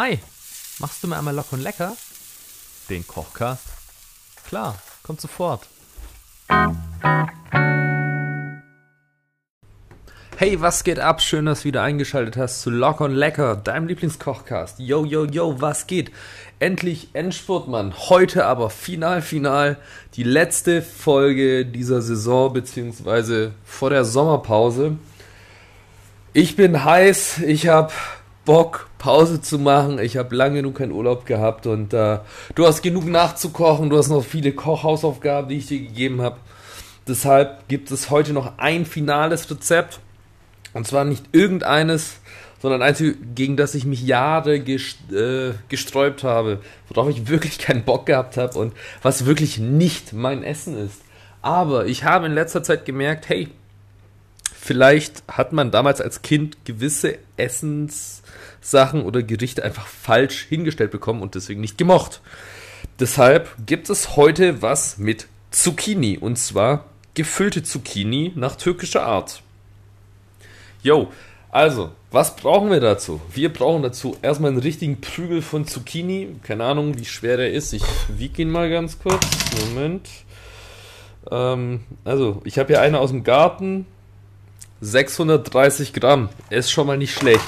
Hi, machst du mir einmal locker und lecker? Den Kochcast? Klar, kommt sofort. Hey, was geht ab? Schön, dass du wieder eingeschaltet hast zu Lock und Lecker, deinem Lieblingskochcast. Yo, yo, yo, was geht? Endlich Endspurt, Mann. Heute aber final, final die letzte Folge dieser Saison, beziehungsweise vor der Sommerpause. Ich bin heiß, ich hab Bock, Pause zu machen. Ich habe lange genug keinen Urlaub gehabt und äh, du hast genug nachzukochen. Du hast noch viele Kochhausaufgaben, die ich dir gegeben habe. Deshalb gibt es heute noch ein finales Rezept. Und zwar nicht irgendeines, sondern eins, gegen das ich mich Jahre äh, gesträubt habe, worauf ich wirklich keinen Bock gehabt habe und was wirklich nicht mein Essen ist. Aber ich habe in letzter Zeit gemerkt, hey, vielleicht hat man damals als Kind gewisse Essenssachen oder Gerichte einfach falsch hingestellt bekommen und deswegen nicht gemocht. Deshalb gibt es heute was mit Zucchini und zwar gefüllte Zucchini nach türkischer Art. Jo, also, was brauchen wir dazu? Wir brauchen dazu erstmal einen richtigen Prügel von Zucchini. Keine Ahnung, wie schwer der ist. Ich wiege ihn mal ganz kurz. Moment. Ähm, also, ich habe hier eine aus dem Garten. 630 Gramm. Ist schon mal nicht schlecht.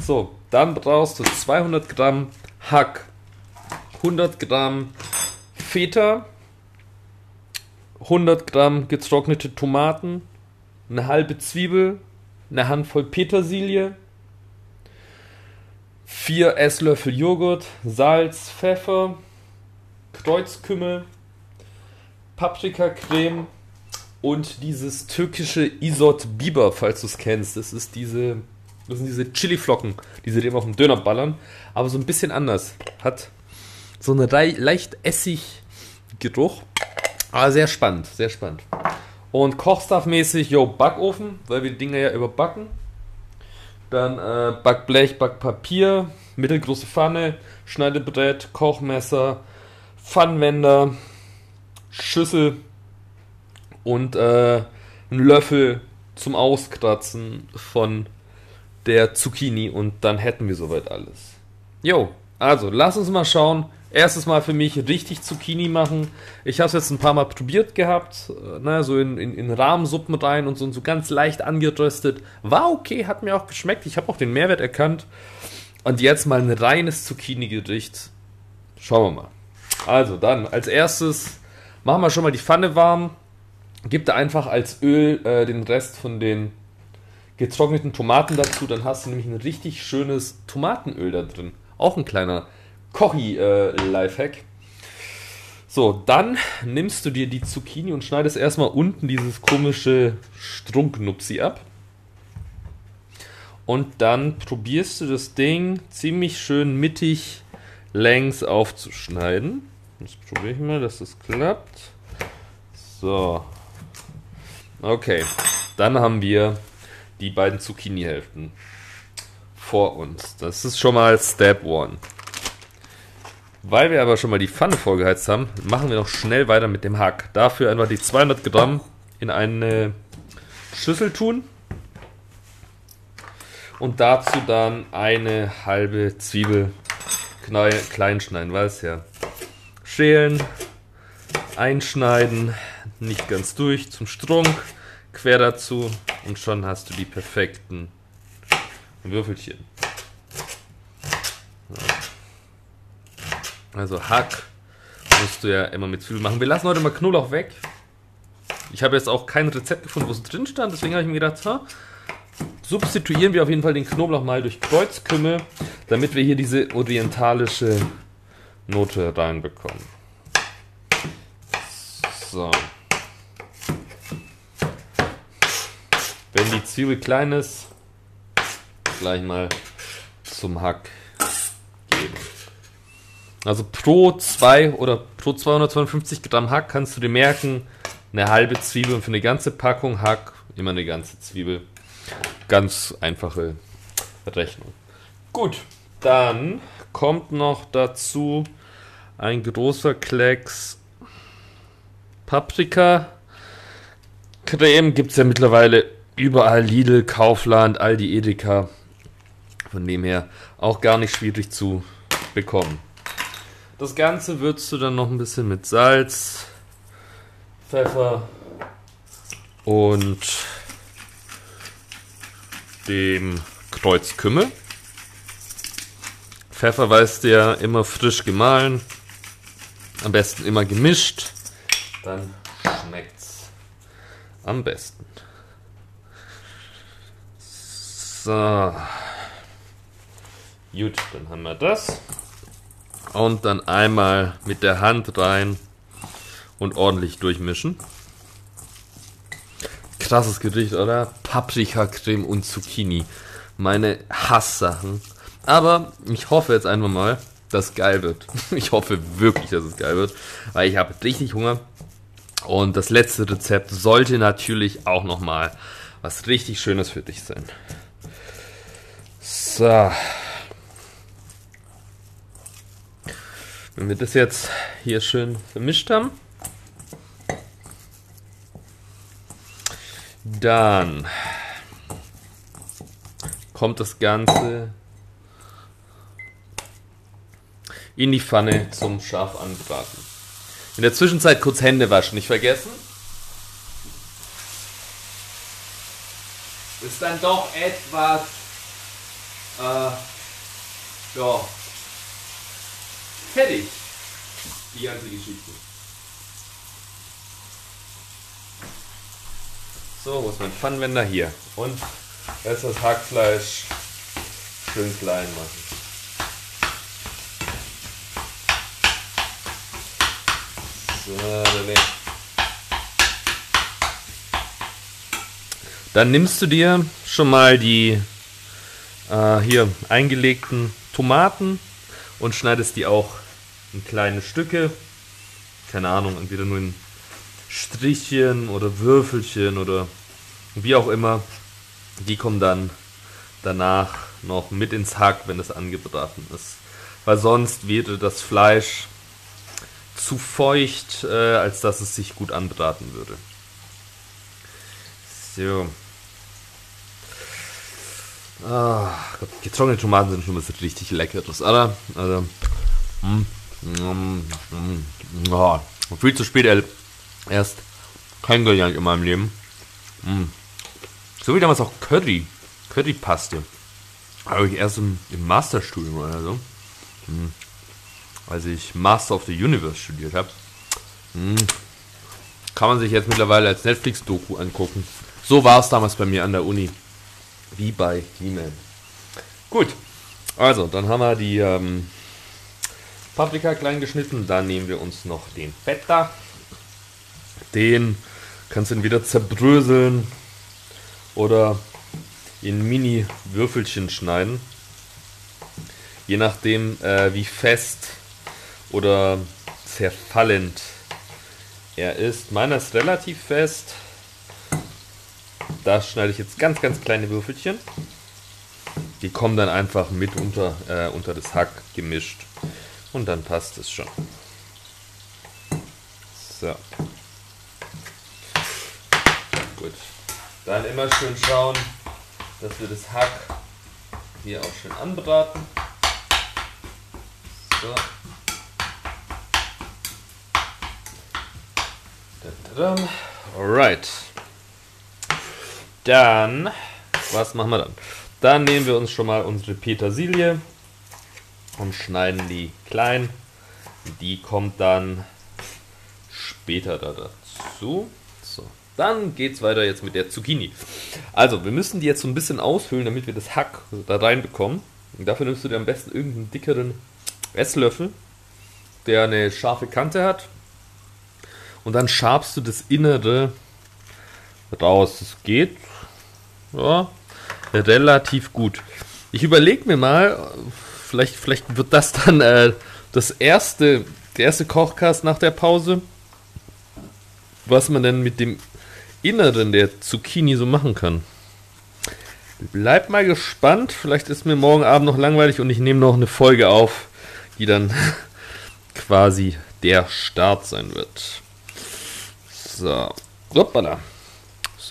So, dann brauchst du 200 Gramm Hack. 100 Gramm Feta. 100 Gramm getrocknete Tomaten. Eine halbe Zwiebel eine Handvoll Petersilie, 4 Esslöffel Joghurt, Salz, Pfeffer, Kreuzkümmel, Paprikacreme und dieses türkische Isot Biber, falls du es kennst. Das ist diese, das sind diese Chiliflocken, die sie dem auf dem Döner ballern, aber so ein bisschen anders. Hat so einen leicht Essig-Geruch. Aber sehr spannend, sehr spannend. Und Kochstuff-mäßig, yo, Backofen, weil wir die Dinger ja überbacken. Dann äh, Backblech, Backpapier, mittelgroße Pfanne, Schneidebrett, Kochmesser, Pfannwender, Schüssel und äh, ein Löffel zum Auskratzen von der Zucchini und dann hätten wir soweit alles. Jo, also lass uns mal schauen, erstes Mal für mich richtig Zucchini machen. Ich habe es jetzt ein paar Mal probiert gehabt, äh, ne, so in, in, in Rahmensuppen rein und so, und so ganz leicht angeröstet. War okay, hat mir auch geschmeckt. Ich habe auch den Mehrwert erkannt. Und jetzt mal ein reines Zucchini-Gericht. Schauen wir mal. Also dann, als erstes machen wir schon mal die Pfanne warm. Gib da einfach als Öl äh, den Rest von den getrockneten Tomaten dazu. Dann hast du nämlich ein richtig schönes Tomatenöl da drin. Auch ein kleiner Kochi-Lifehack. Äh, so, dann nimmst du dir die Zucchini und schneidest erstmal unten dieses komische Strunknupsi ab. Und dann probierst du das Ding ziemlich schön mittig längs aufzuschneiden. Jetzt probiere ich mal, dass das klappt. So. Okay. Dann haben wir die beiden Zucchini-Hälften vor uns. Das ist schon mal Step 1. Weil wir aber schon mal die Pfanne vorgeheizt haben, machen wir noch schnell weiter mit dem Hack. Dafür einfach die 200 Gramm in eine Schüssel tun. Und dazu dann eine halbe Zwiebel klein schneiden, weiß ja. Schälen, einschneiden, nicht ganz durch, zum Strunk, quer dazu und schon hast du die perfekten Würfelchen. Also Hack musst du ja immer mit Zwiebeln machen. Wir lassen heute mal Knoblauch weg. Ich habe jetzt auch kein Rezept gefunden, wo es drin stand. Deswegen habe ich mir gedacht, ha, substituieren wir auf jeden Fall den Knoblauch mal durch Kreuzkümmel, damit wir hier diese orientalische Note reinbekommen. So. Wenn die Zwiebel klein ist, gleich mal zum Hack geben. Also pro 2 oder pro 252 Gramm Hack kannst du dir merken, eine halbe Zwiebel und für eine ganze Packung Hack immer eine ganze Zwiebel. Ganz einfache Rechnung. Gut, dann kommt noch dazu ein großer Klecks Paprika. Creme gibt es ja mittlerweile überall. Lidl, Kaufland, Aldi, Edeka. Von dem her auch gar nicht schwierig zu bekommen. Das Ganze würzt du dann noch ein bisschen mit Salz, Pfeffer und dem Kreuzkümmel. Pfeffer weißt du ja immer frisch gemahlen. Am besten immer gemischt. Dann schmeckt's am besten. So. Gut, dann haben wir das. Und dann einmal mit der Hand rein und ordentlich durchmischen. Krasses Gericht, oder? Paprikacreme und Zucchini. Meine Hasssachen. Aber ich hoffe jetzt einfach mal, dass es geil wird. Ich hoffe wirklich, dass es geil wird, weil ich habe richtig Hunger. Und das letzte Rezept sollte natürlich auch nochmal was richtig Schönes für dich sein. So. Wenn wir das jetzt hier schön vermischt haben, dann kommt das Ganze in die Pfanne zum scharf anbraten. In der Zwischenzeit kurz Hände waschen, nicht vergessen. Ist dann doch etwas, äh, ja, fertig, die ganze Geschichte. So, wo ist mein Pfannenwender? Hier. Und jetzt das Hackfleisch schön klein machen. Dann nimmst du dir schon mal die äh, hier eingelegten Tomaten und schneidest die auch in kleine Stücke. Keine Ahnung, entweder nur in Strichchen oder Würfelchen oder wie auch immer. Die kommen dann danach noch mit ins Hack, wenn es angebraten ist. Weil sonst wäre das Fleisch zu feucht, äh, als dass es sich gut anbraten würde. So. Ah, getrocknete Tomaten sind schon was richtig Leckeres, oder? Also, mm, mm, mm, oh, viel zu spät erst kennengelernt in meinem Leben. Mm. So wie damals auch Curry, Currypaste. Habe ich erst im, im Masterstudium oder so. Mm als ich Master of the Universe studiert habe. Hm. Kann man sich jetzt mittlerweile als Netflix-Doku angucken. So war es damals bei mir an der Uni. Wie bei He-Man. Gut, also dann haben wir die ähm, Paprika klein geschnitten. Dann nehmen wir uns noch den Feta. Den kannst du entweder zerbröseln oder in Mini-Würfelchen schneiden. Je nachdem, äh, wie fest oder zerfallend er ist. Meiner ist relativ fest. Da schneide ich jetzt ganz, ganz kleine Würfelchen. Die kommen dann einfach mit unter, äh, unter das Hack gemischt. Und dann passt es schon. So. Gut. Dann immer schön schauen, dass wir das Hack hier auch schön anbraten. So. Alright. Dann, was machen wir dann? Dann nehmen wir uns schon mal unsere Petersilie und schneiden die klein. Die kommt dann später da dazu. So, dann geht es weiter jetzt mit der Zucchini. Also, wir müssen die jetzt so ein bisschen aushöhlen, damit wir das Hack da reinbekommen. Und dafür nimmst du dir am besten irgendeinen dickeren Esslöffel, der eine scharfe Kante hat und dann schabst du das Innere raus. Das geht ja, relativ gut. Ich überlege mir mal, vielleicht, vielleicht wird das dann äh, das erste, der erste Kochkast nach der Pause, was man denn mit dem Inneren der Zucchini so machen kann. Bleib mal gespannt. Vielleicht ist mir morgen Abend noch langweilig und ich nehme noch eine Folge auf, die dann quasi der Start sein wird. So. Hoppala.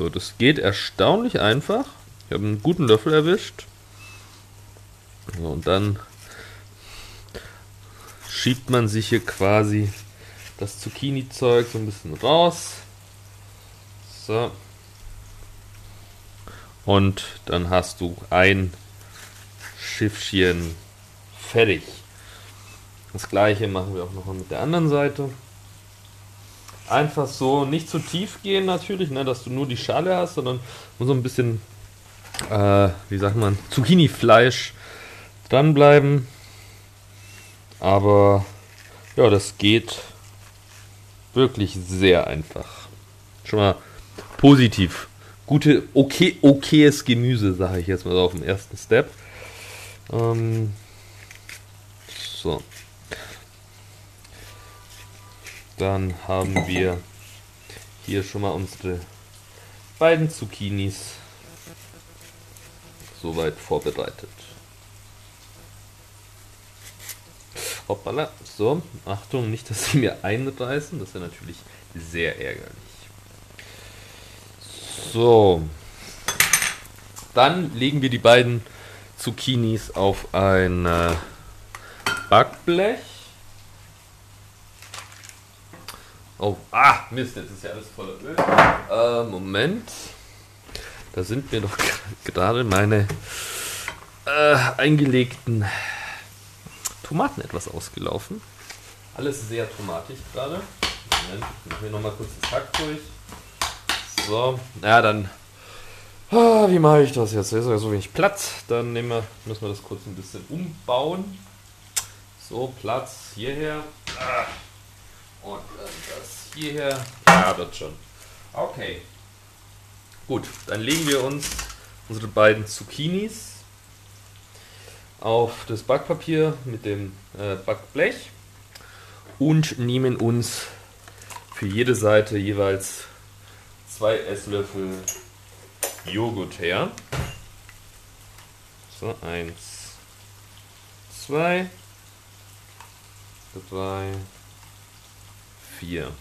So, das geht erstaunlich einfach. Ich habe einen guten Löffel erwischt. So, und dann schiebt man sich hier quasi das Zucchini-Zeug so ein bisschen raus. So. Und dann hast du ein Schiffchen fertig. Das gleiche machen wir auch noch mit der anderen Seite. Einfach so, nicht zu tief gehen natürlich, ne, dass du nur die Schale hast, sondern so ein bisschen, äh, wie sagt man, Zucchini-Fleisch dranbleiben. Aber ja, das geht wirklich sehr einfach. Schon mal positiv. Gute, okay, okayes Gemüse, sage ich jetzt mal auf dem ersten Step. Ähm, so. Dann haben wir hier schon mal unsere beiden Zucchinis soweit vorbereitet. Hoppala. So, Achtung, nicht, dass sie mir einreißen. Das wäre natürlich sehr ärgerlich. So. Dann legen wir die beiden Zucchinis auf ein Backblech. Oh, ah, Mist, jetzt ist ja alles voller Öl. Äh, Moment. Da sind mir doch gerade meine äh, eingelegten Tomaten etwas ausgelaufen. Alles sehr tomatig gerade. Moment, ich mache hier nochmal kurz das Hack durch. So, ja, dann. Ah, wie mache ich das jetzt? Ist ja so wenig Platz. Dann nehmen wir, müssen wir das kurz ein bisschen umbauen. So, Platz hierher. Ah. Und dann das hierher. Ja, das schon. Okay. Gut, dann legen wir uns unsere beiden Zucchinis auf das Backpapier mit dem äh, Backblech und nehmen uns für jede Seite jeweils zwei Esslöffel Joghurt her. So, eins, zwei, drei, vier.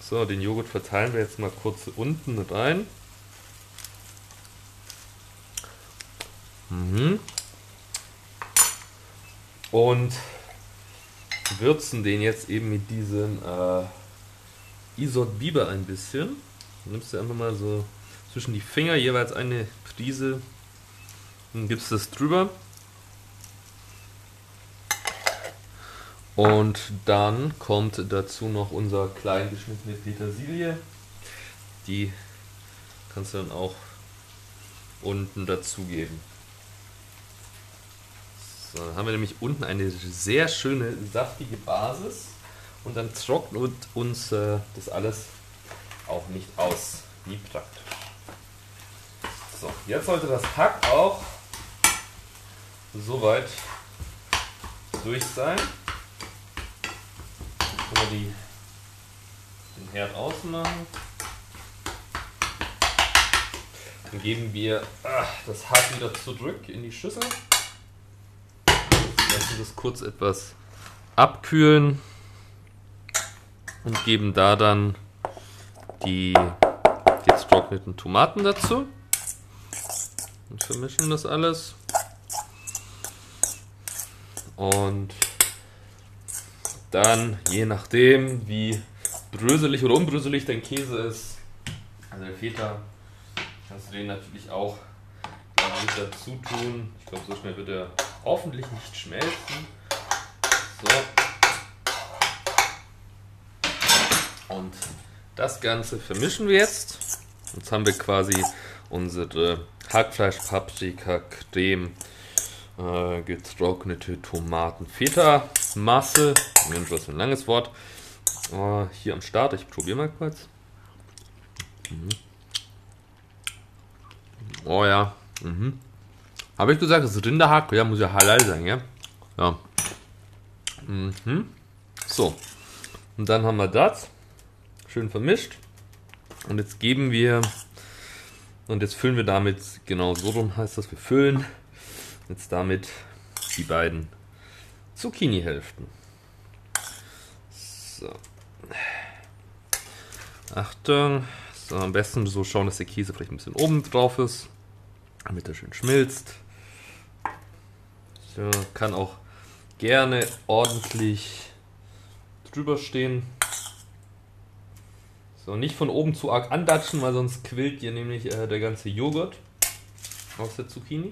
So, den Joghurt verteilen wir jetzt mal kurz unten rein. Mhm und würzen den jetzt eben mit diesem äh, Isot Biber ein bisschen. Nimmst du einfach mal so zwischen die Finger jeweils eine Prise und gibst das drüber. Und dann kommt dazu noch unser klein geschnittene Petersilie. Die kannst du dann auch unten dazugeben. So, dann haben wir nämlich unten eine sehr schöne, saftige Basis und dann trocknet uns äh, das alles auch nicht aus. Wie praktisch. So, jetzt sollte das Hack auch soweit durch sein. Wir die, den Herd ausmachen. Dann geben wir ach, das Hack wieder zurück in die Schüssel lassen das kurz etwas abkühlen und geben da dann die getrockneten Tomaten dazu und vermischen das alles. Und dann, je nachdem, wie bröselig oder unbröselig dein Käse ist, also der Feta, kannst du den natürlich auch dazu tun. Ich glaube, so schnell wird er hoffentlich nicht schmelzen. So. Und das Ganze vermischen wir jetzt. Jetzt haben wir quasi unsere Hackfleisch, Paprika, Creme, äh, getrocknete Tomaten, Feta, Masse. Mensch, was für ein langes Wort. Äh, hier am Start. Ich probiere mal kurz. Mhm. Oh ja. Mhm. Habe ich gesagt, das ist Rinderhack? Ja, muss ja halal sein, ja? Ja. Mhm. So. Und dann haben wir das. Schön vermischt. Und jetzt geben wir. Und jetzt füllen wir damit, genau so rum heißt das, wir füllen jetzt damit die beiden Zucchini-Hälften. So. Achtung. So, am besten so schauen, dass der Käse vielleicht ein bisschen oben drauf ist, damit er schön schmilzt. Der kann auch gerne ordentlich drüber stehen. So, nicht von oben zu arg andatschen, weil sonst quillt dir nämlich äh, der ganze Joghurt aus der Zucchini.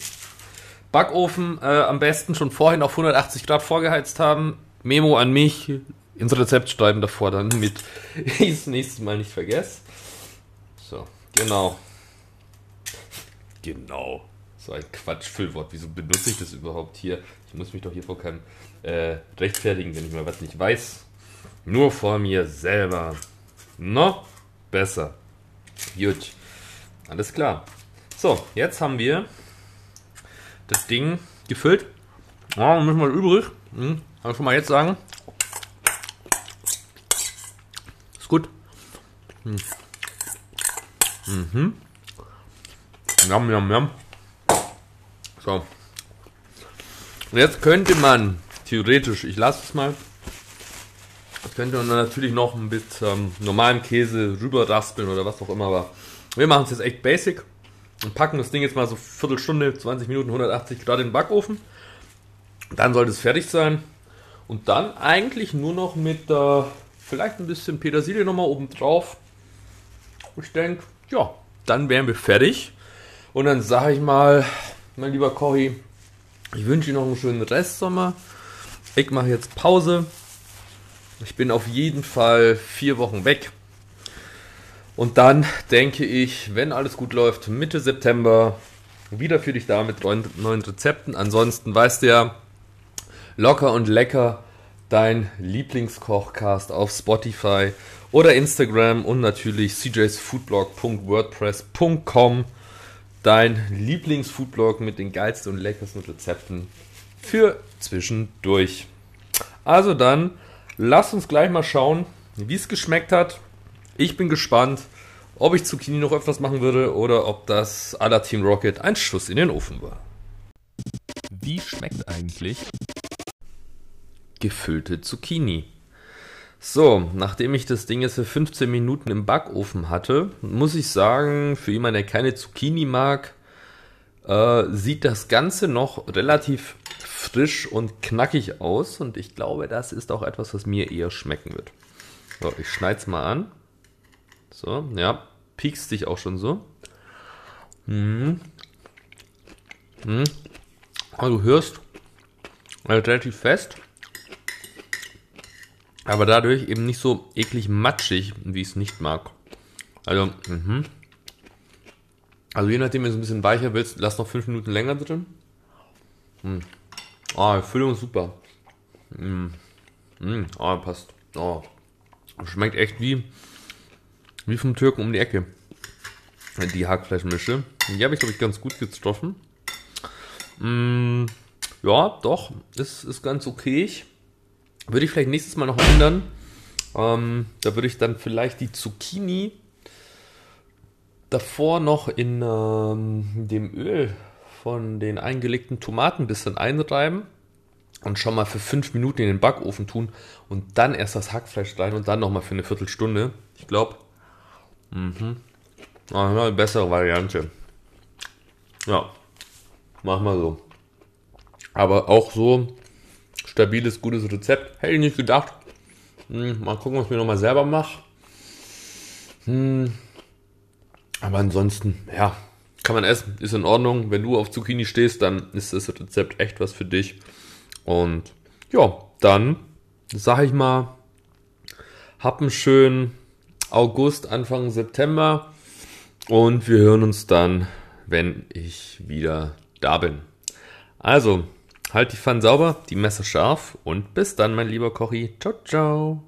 Backofen äh, am besten schon vorhin auf 180 Grad vorgeheizt haben. Memo an mich, ins Rezept schreiben davor, damit ich es nächstes Mal nicht vergesse. So, genau. Genau. So ein Quatschfüllwort. Wieso benutze ich das überhaupt hier? Ich muss mich doch hier vor keinem äh, rechtfertigen, wenn ich mal was nicht weiß. Nur vor mir selber. Noch besser. Gut. Alles klar. So, jetzt haben wir das Ding gefüllt. Ja, müssen wir übrig. Hm, kann ich schon mal jetzt sagen. Ist gut. Hm. Mhm. Yum, yum, yum. So. Und jetzt könnte man, theoretisch, ich lasse es mal, könnte man natürlich noch mit ähm, normalem Käse rüber raspeln oder was auch immer, aber wir machen es jetzt echt basic und packen das Ding jetzt mal so Viertelstunde, 20 Minuten, 180 Grad in den Backofen. Dann sollte es fertig sein. Und dann eigentlich nur noch mit äh, vielleicht ein bisschen Petersilie nochmal oben drauf. Ich denke, ja, dann wären wir fertig. Und dann sage ich mal, mein lieber Kochi, ich wünsche Ihnen noch einen schönen Restsommer. Ich mache jetzt Pause. Ich bin auf jeden Fall vier Wochen weg. Und dann denke ich, wenn alles gut läuft, Mitte September wieder für dich da mit neuen Rezepten. Ansonsten weißt du ja, locker und lecker dein Lieblingskochcast auf Spotify oder Instagram und natürlich cjsfoodblog.wordpress.com. Dein Lieblingsfoodblog mit den geilsten und leckersten Rezepten für zwischendurch. Also dann, lass uns gleich mal schauen, wie es geschmeckt hat. Ich bin gespannt, ob ich Zucchini noch öfters machen würde oder ob das la Team Rocket ein Schuss in den Ofen war. Wie schmeckt eigentlich gefüllte Zucchini? So, nachdem ich das Ding jetzt für 15 Minuten im Backofen hatte, muss ich sagen, für jemanden, der keine Zucchini mag, äh, sieht das Ganze noch relativ frisch und knackig aus und ich glaube, das ist auch etwas, was mir eher schmecken wird. So, ich schneide es mal an. So, ja, piekst dich auch schon so. Hm. Hm. Also du hörst, also relativ fest. Aber dadurch eben nicht so eklig matschig, wie ich es nicht mag. Also, mh. Also je nachdem, wenn du es ein bisschen weicher willst, lass noch 5 Minuten länger drin. Hm. Oh, Füllung ist super. Mm. Mm. Oh, passt. Oh. Schmeckt echt wie wie vom Türken um die Ecke. Die Hackfleischmische. Die habe ich, glaube ich, ganz gut getroffen. Mm, ja, doch, ist, ist ganz okay. Würde ich vielleicht nächstes Mal noch ändern. Ähm, da würde ich dann vielleicht die Zucchini davor noch in ähm, dem Öl von den eingelegten Tomaten ein bisschen einreiben und schon mal für fünf Minuten in den Backofen tun und dann erst das Hackfleisch rein und dann nochmal für eine Viertelstunde. Ich glaube, Mhm. Ah, eine bessere Variante. Ja, mach mal so. Aber auch so stabiles, gutes Rezept. Hätte ich nicht gedacht. Hm, mal gucken, was ich mir nochmal selber mache. Hm. Aber ansonsten, ja, kann man essen. Ist in Ordnung. Wenn du auf Zucchini stehst, dann ist das Rezept echt was für dich. Und ja, dann sag ich mal, hab einen schönen August, Anfang September. Und wir hören uns dann, wenn ich wieder da bin. Also, halt die Pfanne sauber, die Messer scharf und bis dann, mein lieber Kochi. Ciao, ciao.